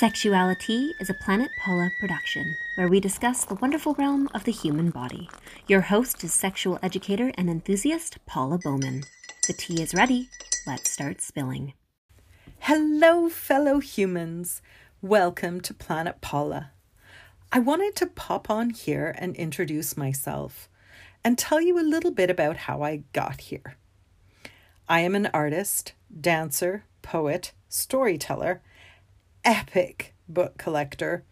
Sexuality is a Planet Paula production where we discuss the wonderful realm of the human body. Your host is sexual educator and enthusiast Paula Bowman. The tea is ready. Let's start spilling. Hello, fellow humans. Welcome to Planet Paula. I wanted to pop on here and introduce myself and tell you a little bit about how I got here. I am an artist, dancer, poet, storyteller, epic book collector,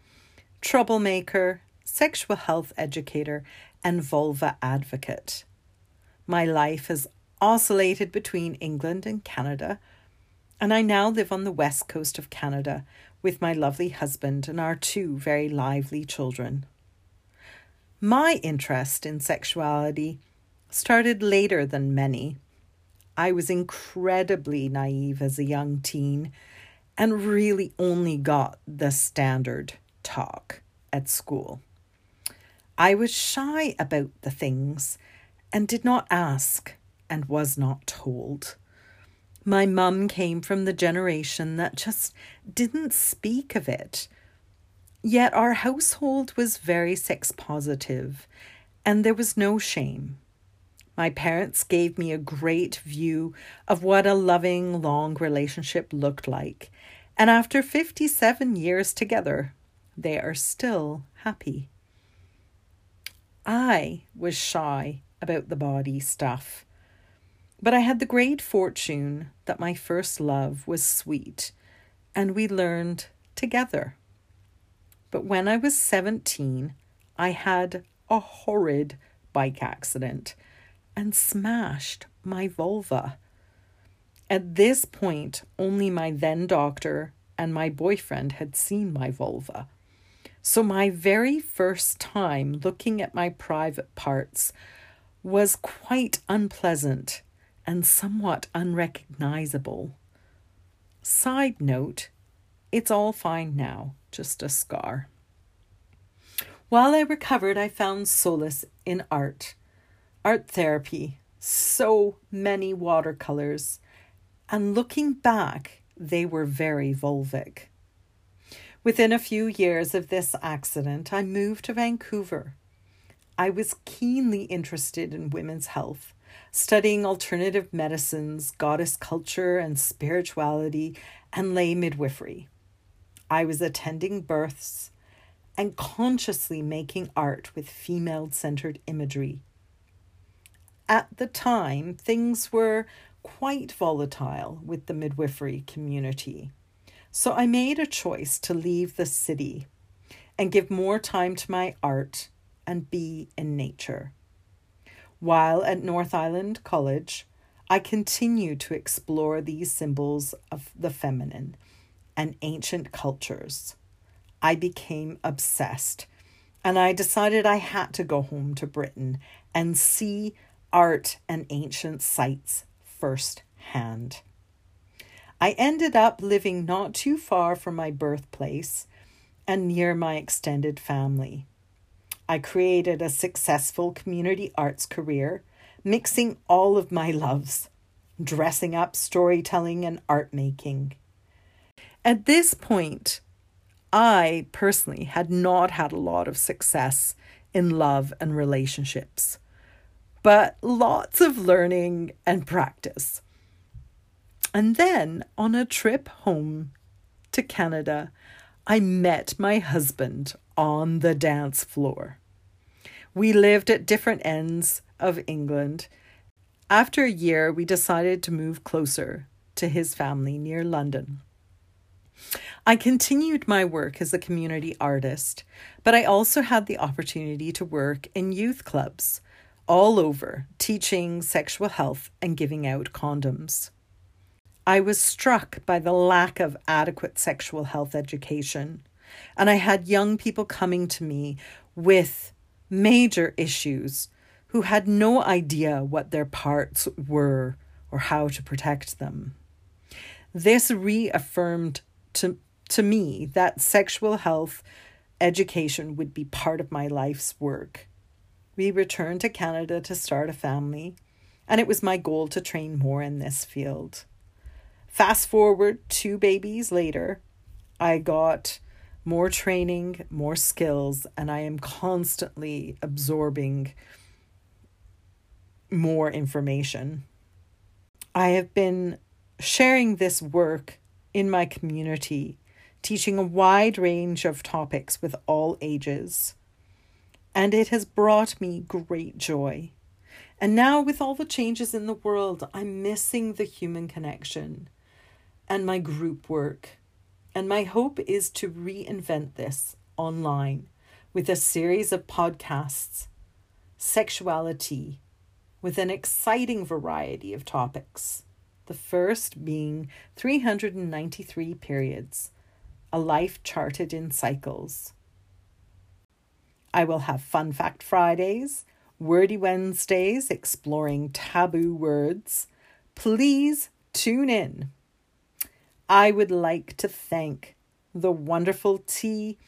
troublemaker, sexual health educator, and vulva advocate. My life has oscillated between England and Canada, and I now live on the west coast of Canada with my lovely husband and our two very lively children. My interest in sexuality started later than many. I was incredibly naive as a young teen and really only got the standard talk at school. I was shy about the things and did not ask and was not told. My mum came from the generation that just didn't speak of it. Yet our household was very sex positive and there was no shame. My parents gave me a great view of what a loving, long relationship looked like. And after 57 years together, they are still happy. I was shy about the body stuff, but I had the great fortune that my first love was sweet and we learned together. But when I was 17, I had a horrid bike accident and smashed my vulva. At this point, only my then doctor and my boyfriend had seen my vulva. So, my very first time looking at my private parts was quite unpleasant and somewhat unrecognizable. Side note, it's all fine now, just a scar. While I recovered, I found solace in art art therapy, so many watercolors, and looking back, they were very vulvic. Within a few years of this accident, I moved to Vancouver. I was keenly interested in women's health, studying alternative medicines, goddess culture and spirituality, and lay midwifery. I was attending births and consciously making art with female centered imagery at the time, things were quite volatile with the midwifery community. So I made a choice to leave the city and give more time to my art and be in nature. While at North Island College, I continued to explore these symbols of the feminine and ancient cultures. I became obsessed and I decided I had to go home to Britain and see art and ancient sites firsthand. I ended up living not too far from my birthplace and near my extended family. I created a successful community arts career, mixing all of my loves dressing up, storytelling, and art making. At this point, I personally had not had a lot of success in love and relationships but lots of learning and practice. And then on a trip home to Canada, I met my husband on the dance floor. We lived at different ends of England. After a year, we decided to move closer to his family near London. I continued my work as a community artist, but I also had the opportunity to work in youth clubs all over teaching sexual health and giving out condoms. I was struck by the lack of adequate sexual health education, and I had young people coming to me with major issues who had no idea what their parts were or how to protect them. This reaffirmed to, to me that sexual health education would be part of my life's work we returned to Canada to start a family, and it was my goal to train more in this field. Fast forward two babies later, I got more training, more skills, and I am constantly absorbing more information. I have been sharing this work in my community, teaching a wide range of topics with all ages. And it has brought me great joy. And now, with all the changes in the world, I'm missing the human connection and my group work. And my hope is to reinvent this online with a series of podcasts, sexuality, with an exciting variety of topics. The first being 393 periods, a life charted in cycles. I will have Fun Fact Fridays Wordy Wednesdays exploring taboo words. Please tune in. I would like to thank the wonderful T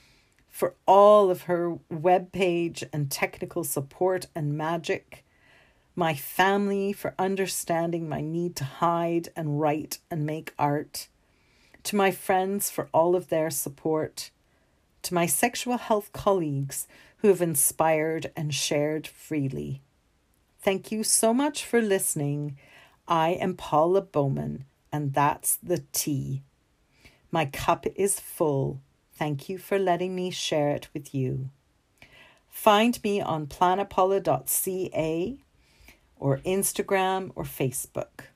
for all of her webpage and technical support and magic, my family for understanding my need to hide and write and make art, to my friends for all of their support, to my sexual health colleagues who have inspired and shared freely. Thank you so much for listening. I am Paula Bowman, and that's the tea. My cup is full. Thank you for letting me share it with you. Find me on planetpaula.ca or Instagram or Facebook.